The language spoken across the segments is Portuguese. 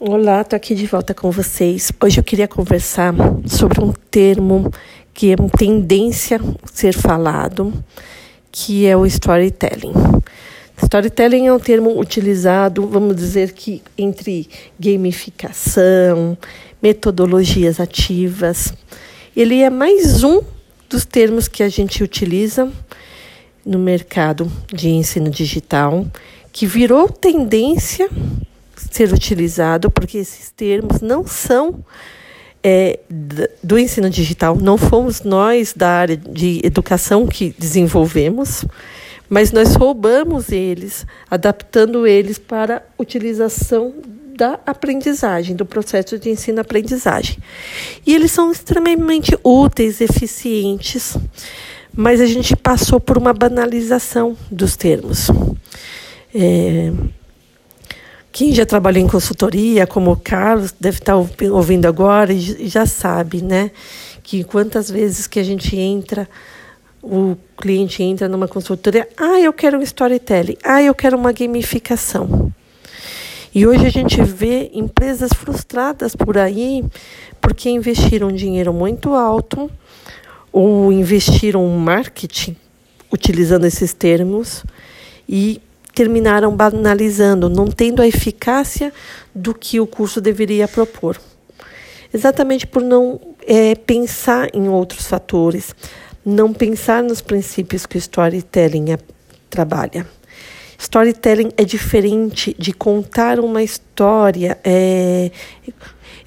Olá, estou aqui de volta com vocês. Hoje eu queria conversar sobre um termo que é uma tendência a ser falado, que é o storytelling. Storytelling é um termo utilizado, vamos dizer que entre gamificação, metodologias ativas. Ele é mais um dos termos que a gente utiliza no mercado de ensino digital, que virou tendência ser utilizado, porque esses termos não são é, do ensino digital, não fomos nós da área de educação que desenvolvemos, mas nós roubamos eles, adaptando eles para utilização da aprendizagem, do processo de ensino-aprendizagem. E eles são extremamente úteis, eficientes, mas a gente passou por uma banalização dos termos. É, quem já trabalhou em consultoria, como o Carlos, deve estar ouvindo agora e já sabe, né? Que quantas vezes que a gente entra, o cliente entra numa consultoria, ah, eu quero um storytelling, ah, eu quero uma gamificação. E hoje a gente vê empresas frustradas por aí porque investiram dinheiro muito alto ou investiram marketing utilizando esses termos e terminaram banalizando, não tendo a eficácia do que o curso deveria propor. Exatamente por não é, pensar em outros fatores, não pensar nos princípios que o storytelling é, trabalha. Storytelling é diferente de contar uma história, é,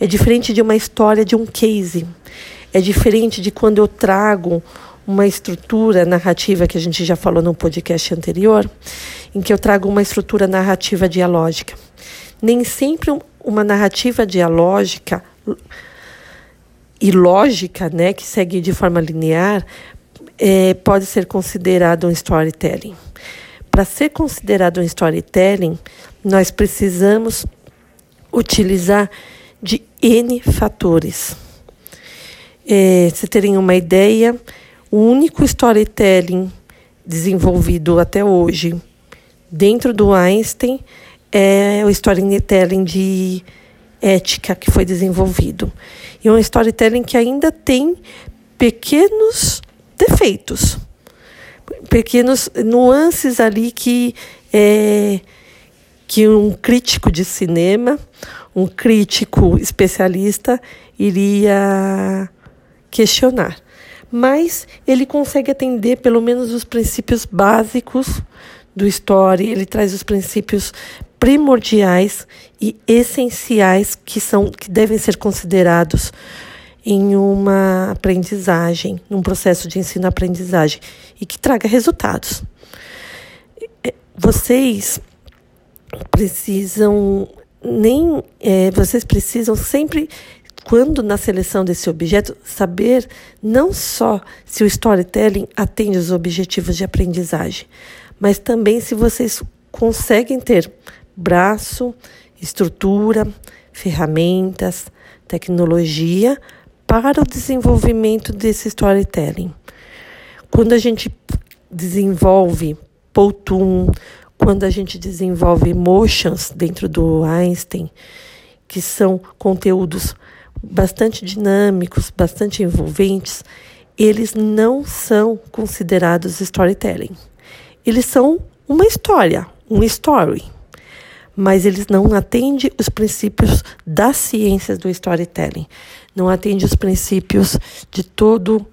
é diferente de uma história de um case, é diferente de quando eu trago uma estrutura narrativa que a gente já falou no podcast anterior, em que eu trago uma estrutura narrativa dialógica. Nem sempre uma narrativa dialógica e lógica, né, que segue de forma linear, é, pode ser considerado um storytelling. Para ser considerado um storytelling, nós precisamos utilizar de N fatores. É, se terem uma ideia, o único storytelling desenvolvido até hoje dentro do Einstein é o storytelling de ética que foi desenvolvido. E é um storytelling que ainda tem pequenos defeitos, pequenos nuances ali que é, que um crítico de cinema, um crítico especialista iria questionar mas ele consegue atender pelo menos os princípios básicos do story, ele traz os princípios primordiais e essenciais que são que devem ser considerados em uma aprendizagem, num processo de ensino-aprendizagem e que traga resultados. É, vocês precisam nem é, vocês precisam sempre quando na seleção desse objeto, saber não só se o storytelling atende os objetivos de aprendizagem, mas também se vocês conseguem ter braço, estrutura, ferramentas, tecnologia para o desenvolvimento desse storytelling. Quando a gente desenvolve Powtoon, quando a gente desenvolve emotions dentro do Einstein, que são conteúdos bastante dinâmicos, bastante envolventes, eles não são considerados storytelling. Eles são uma história, um story, mas eles não atendem os princípios das ciências do storytelling, não atendem os princípios de todo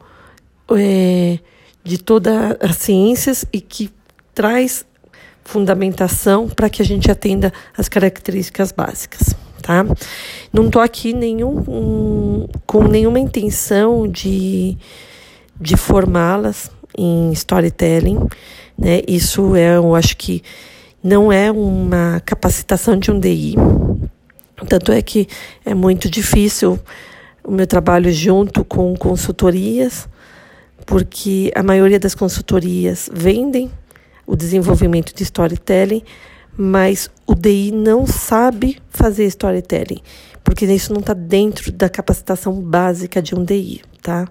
é, de todas as ciências e que traz fundamentação para que a gente atenda as características básicas tá? Não estou aqui nenhum, um, com nenhuma intenção de, de formá-las em storytelling, né? Isso é, eu acho que não é uma capacitação de um DI. Tanto é que é muito difícil o meu trabalho junto com consultorias, porque a maioria das consultorias vendem o desenvolvimento de storytelling, mas o DI não sabe fazer storytelling, porque isso não está dentro da capacitação básica de um DI, tá?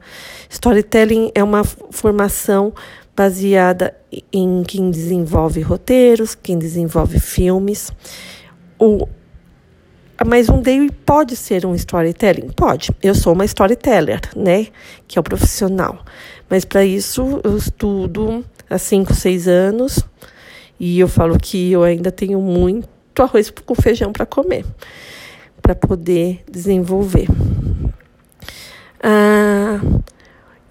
Storytelling é uma formação baseada em quem desenvolve roteiros, quem desenvolve filmes. O, mas um day pode ser um storytelling? Pode. Eu sou uma storyteller, né? Que é o profissional. Mas para isso eu estudo há 5, 6 anos e eu falo que eu ainda tenho muito arroz com feijão para comer, para poder desenvolver. Ah,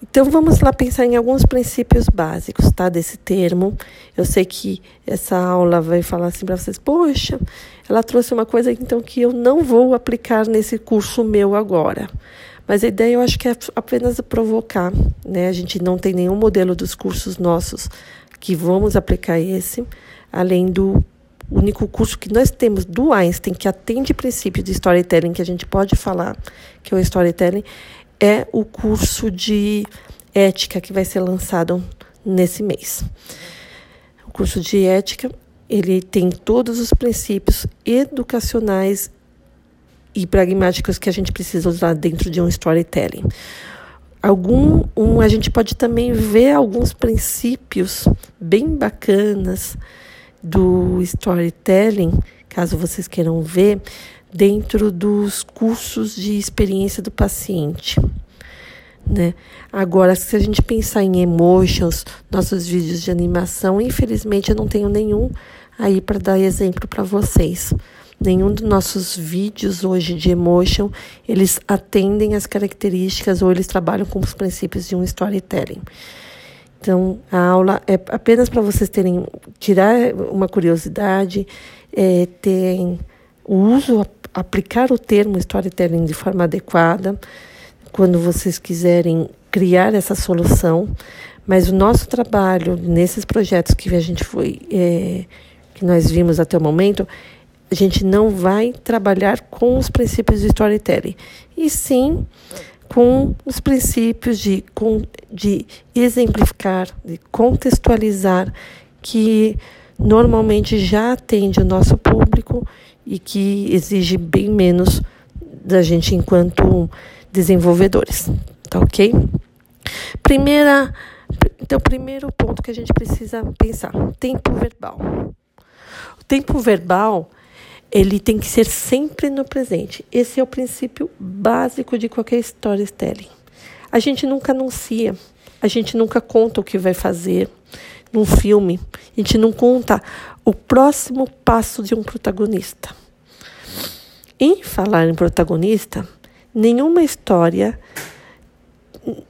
então vamos lá pensar em alguns princípios básicos, tá, desse termo. Eu sei que essa aula vai falar assim para vocês, poxa, ela trouxe uma coisa então que eu não vou aplicar nesse curso meu agora. Mas a ideia eu acho que é apenas provocar, né? A gente não tem nenhum modelo dos cursos nossos que vamos aplicar esse, além do único curso que nós temos do Einstein que atende princípio de storytelling que a gente pode falar, que é o storytelling, é o curso de ética que vai ser lançado nesse mês. O curso de ética, ele tem todos os princípios educacionais e pragmáticos que a gente precisa usar dentro de um storytelling. Algum, um, a gente pode também ver alguns princípios bem bacanas do storytelling, caso vocês queiram ver, dentro dos cursos de experiência do paciente. Né? Agora, se a gente pensar em emotions, nossos vídeos de animação, infelizmente eu não tenho nenhum aí para dar exemplo para vocês. Nenhum dos nossos vídeos hoje de emotion, eles atendem as características ou eles trabalham com os princípios de um storytelling. Então, a aula é apenas para vocês terem, tirar uma curiosidade, é, terem o uso aplicar o termo storytelling de forma adequada quando vocês quiserem criar essa solução. Mas o nosso trabalho nesses projetos que a gente foi, é, que nós vimos até o momento, a gente não vai trabalhar com os princípios de storytelling, e sim com os princípios de, de exemplificar, de contextualizar, que normalmente já atende o nosso público e que exige bem menos da gente enquanto desenvolvedores, tá ok? Primeira, então, primeiro ponto que a gente precisa pensar, tempo verbal. O tempo verbal, ele tem que ser sempre no presente. Esse é o princípio básico de qualquer storytelling. A gente nunca anuncia, a gente nunca conta o que vai fazer num filme, a gente não conta o próximo passo de um protagonista. Em falar em protagonista, nenhuma história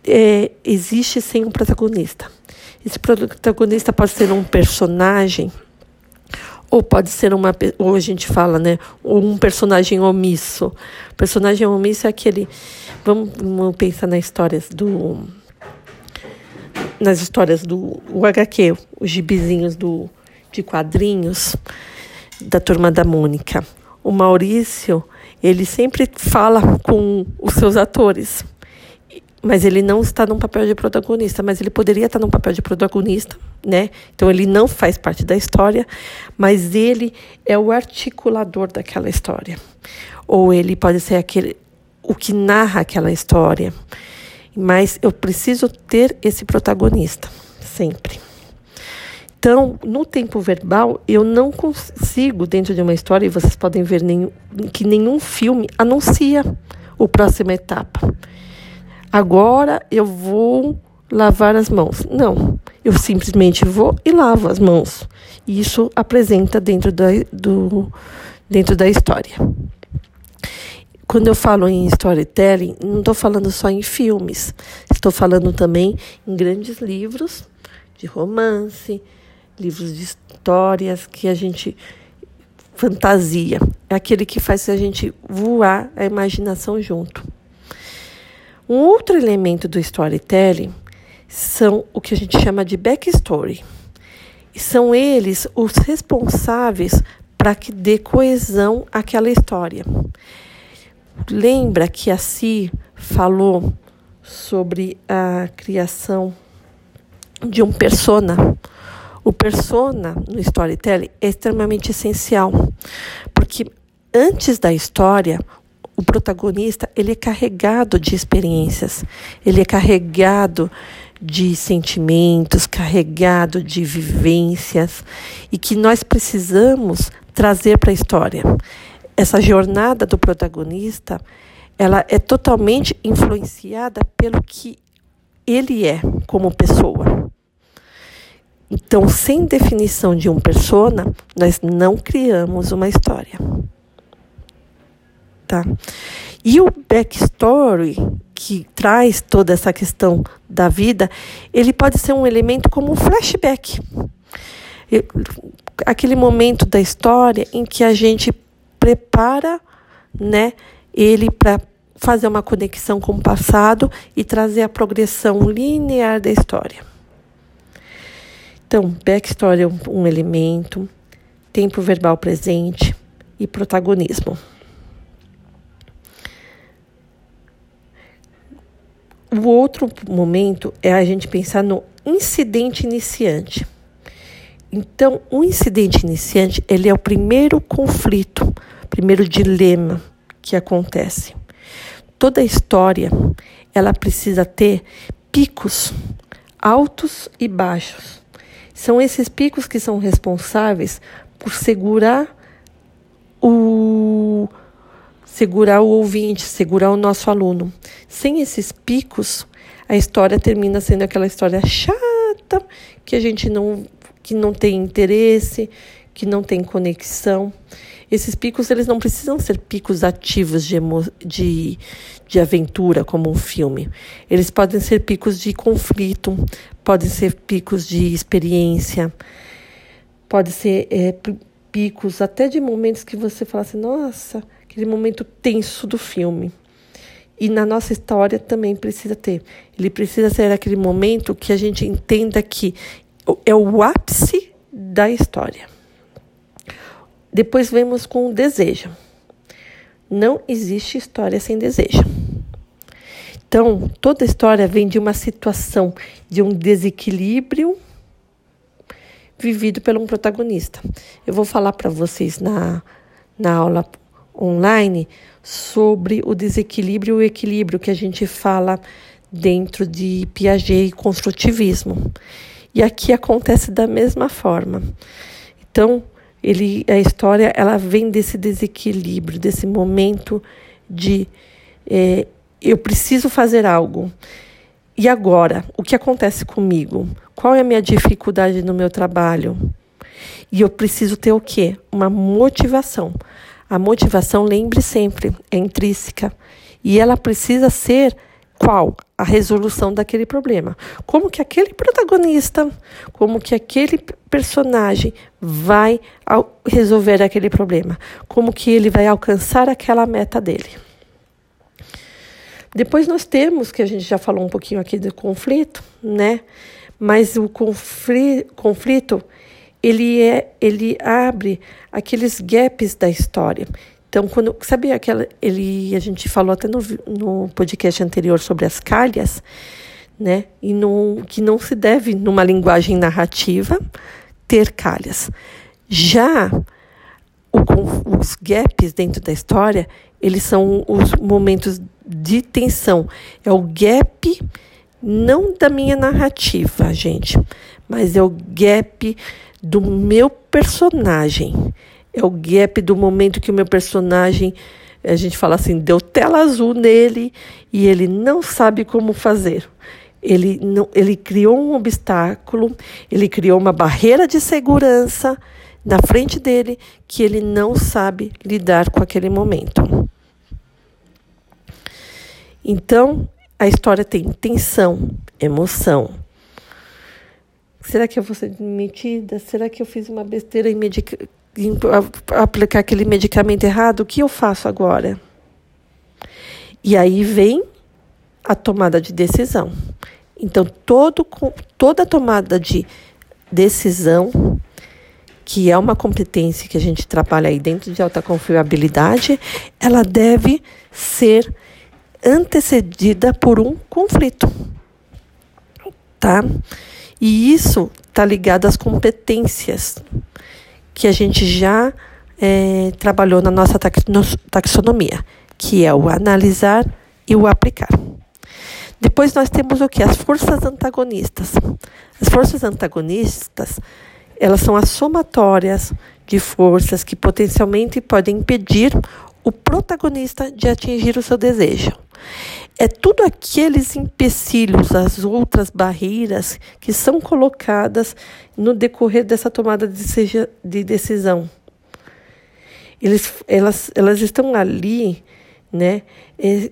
é, existe sem um protagonista. Esse protagonista pode ser um personagem ou pode ser uma ou a gente fala né um personagem omisso. O personagem omisso é aquele vamos, vamos pensar nas histórias do nas histórias do o HQ os gibizinhos do de quadrinhos da turma da Mônica. O Maurício, ele sempre fala com os seus atores, mas ele não está num papel de protagonista, mas ele poderia estar num papel de protagonista, né? Então ele não faz parte da história, mas ele é o articulador daquela história. Ou ele pode ser aquele o que narra aquela história. Mas eu preciso ter esse protagonista sempre. Então, no tempo verbal, eu não consigo, dentro de uma história, e vocês podem ver nenhum, que nenhum filme anuncia o próxima etapa. Agora eu vou lavar as mãos. Não, eu simplesmente vou e lavo as mãos. Isso apresenta dentro da, do, dentro da história. Quando eu falo em storytelling, não estou falando só em filmes, estou falando também em grandes livros de romance, livros de histórias que a gente fantasia. É aquele que faz a gente voar a imaginação junto. Um outro elemento do storytelling são o que a gente chama de backstory. São eles os responsáveis para que dê coesão àquela história. Lembra que a Si falou sobre a criação de um persona o persona no storytelling é extremamente essencial, porque antes da história, o protagonista ele é carregado de experiências, ele é carregado de sentimentos, carregado de vivências e que nós precisamos trazer para a história. essa jornada do protagonista, ela é totalmente influenciada pelo que ele é como pessoa. Então, sem definição de um persona, nós não criamos uma história. Tá? E o backstory que traz toda essa questão da vida, ele pode ser um elemento como um flashback. Aquele momento da história em que a gente prepara, né, ele para fazer uma conexão com o passado e trazer a progressão linear da história. Então, backstory é um, um elemento, tempo verbal presente e protagonismo. O outro momento é a gente pensar no incidente iniciante. Então, o incidente iniciante, ele é o primeiro conflito, primeiro dilema que acontece. Toda história, ela precisa ter picos altos e baixos. São esses picos que são responsáveis por segurar o segurar o ouvinte, segurar o nosso aluno. Sem esses picos, a história termina sendo aquela história chata que a gente não que não tem interesse, que não tem conexão. Esses picos eles não precisam ser picos ativos de, de, de aventura, como um filme. Eles podem ser picos de conflito, podem ser picos de experiência, pode ser é, picos até de momentos que você fala assim, nossa, aquele momento tenso do filme. E na nossa história também precisa ter. Ele precisa ser aquele momento que a gente entenda que é o ápice da história. Depois vemos com o desejo. Não existe história sem desejo. Então, toda história vem de uma situação de um desequilíbrio vivido por um protagonista. Eu vou falar para vocês na, na aula online sobre o desequilíbrio e o equilíbrio que a gente fala dentro de Piaget e construtivismo. E aqui acontece da mesma forma. Então, ele, a história ela vem desse desequilíbrio, desse momento de é, eu preciso fazer algo. E agora, o que acontece comigo? Qual é a minha dificuldade no meu trabalho? E eu preciso ter o quê? Uma motivação. A motivação, lembre sempre, é intrínseca. E ela precisa ser qual? A resolução daquele problema. Como que aquele protagonista, como que aquele personagem vai resolver aquele problema? Como que ele vai alcançar aquela meta dele? Depois nós temos, que a gente já falou um pouquinho aqui do conflito, né? Mas o conflito, ele é, ele abre aqueles gaps da história. Então, quando sabia aquela, ele a gente falou até no, no podcast anterior sobre as calhas, né? E no, que não se deve numa linguagem narrativa ter calhas. Já o, os gaps dentro da história, eles são os momentos de tensão. É o gap não da minha narrativa, gente, mas é o gap do meu personagem. É o gap do momento que o meu personagem, a gente fala assim, deu tela azul nele e ele não sabe como fazer. Ele, não, ele criou um obstáculo, ele criou uma barreira de segurança na frente dele que ele não sabe lidar com aquele momento. Então, a história tem tensão, emoção. Será que eu vou ser demitida? Será que eu fiz uma besteira em medica aplicar aquele medicamento errado, o que eu faço agora? E aí vem a tomada de decisão. Então, todo, toda tomada de decisão, que é uma competência que a gente trabalha aí dentro de alta confiabilidade, ela deve ser antecedida por um conflito. Tá? E isso está ligado às competências que a gente já é, trabalhou na nossa taxonomia, que é o analisar e o aplicar. Depois nós temos o que? As forças antagonistas. As forças antagonistas, elas são as somatórias de forças que potencialmente podem impedir o protagonista de atingir o seu desejo. É tudo aqueles empecilhos, as outras barreiras que são colocadas no decorrer dessa tomada de decisão. Eles, elas, elas estão ali, né? É,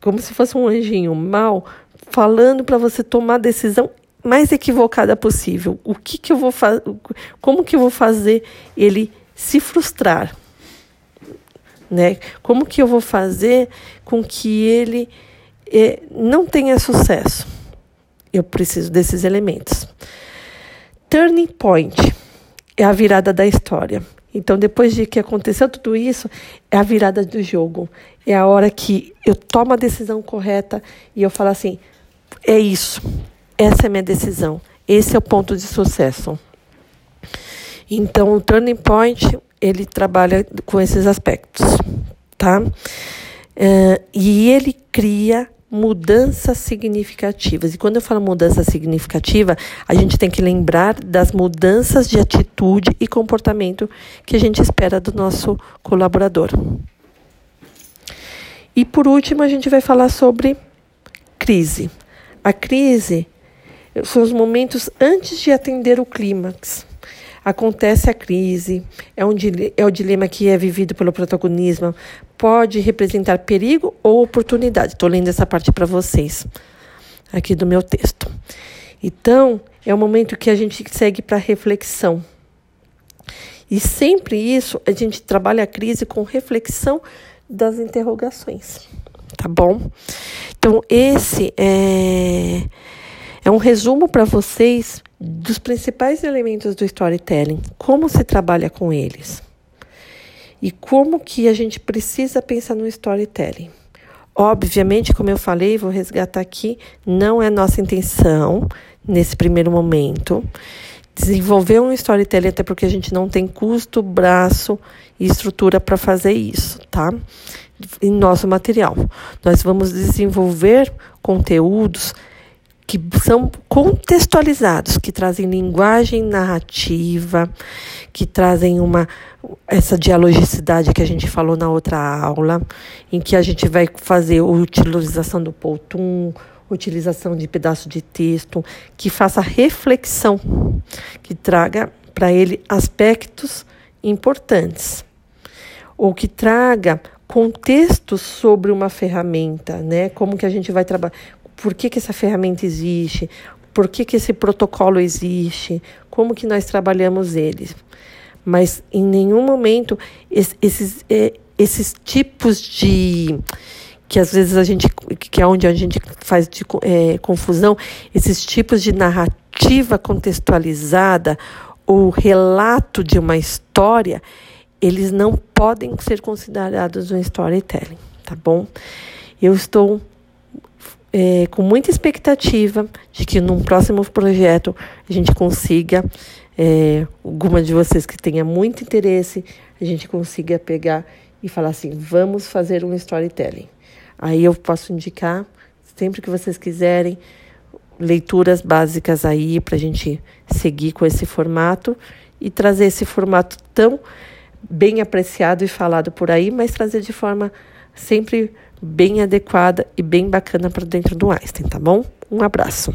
como se fosse um anjinho mal, falando para você tomar a decisão mais equivocada possível. O que, que eu vou fazer? Como que eu vou fazer ele se frustrar? Né? Como que eu vou fazer com que ele eh, não tenha sucesso? Eu preciso desses elementos. Turning point é a virada da história. Então, depois de que aconteceu tudo isso, é a virada do jogo. É a hora que eu tomo a decisão correta e eu falo assim: é isso, essa é a minha decisão, esse é o ponto de sucesso. Então, o turning point ele trabalha com esses aspectos, tá? Uh, e ele cria mudanças significativas. E quando eu falo mudança significativa, a gente tem que lembrar das mudanças de atitude e comportamento que a gente espera do nosso colaborador. E por último, a gente vai falar sobre crise. A crise são os momentos antes de atender o clímax acontece a crise, é, um, é o dilema que é vivido pelo protagonismo, pode representar perigo ou oportunidade. Estou lendo essa parte para vocês, aqui do meu texto. Então, é o momento que a gente segue para reflexão. E sempre isso, a gente trabalha a crise com reflexão das interrogações, tá bom? Então, esse é, é um resumo para vocês dos principais elementos do storytelling, como se trabalha com eles e como que a gente precisa pensar no storytelling. Obviamente, como eu falei, vou resgatar aqui, não é nossa intenção nesse primeiro momento desenvolver um storytelling até porque a gente não tem custo, braço e estrutura para fazer isso, tá? Em nosso material. Nós vamos desenvolver conteúdos que são contextualizados, que trazem linguagem narrativa, que trazem uma essa dialogicidade que a gente falou na outra aula, em que a gente vai fazer utilização do poutum, utilização de pedaço de texto, que faça reflexão, que traga para ele aspectos importantes, ou que traga contextos sobre uma ferramenta, né? Como que a gente vai trabalhar, por que, que essa ferramenta existe, por que, que esse protocolo existe, como que nós trabalhamos eles. Mas em nenhum momento esses, é, esses tipos de que às vezes a gente que é onde a gente faz de, é, confusão esses tipos de narrativa contextualizada ou relato de uma história eles não podem ser considerados um storytelling tá bom? Eu estou é, com muita expectativa de que num próximo projeto a gente consiga, é, alguma de vocês que tenha muito interesse, a gente consiga pegar e falar assim: vamos fazer um storytelling. Aí eu posso indicar, sempre que vocês quiserem, leituras básicas aí para a gente seguir com esse formato e trazer esse formato tão bem apreciado e falado por aí, mas trazer de forma sempre bem adequada e bem bacana para dentro do Einstein, tá bom? Um abraço.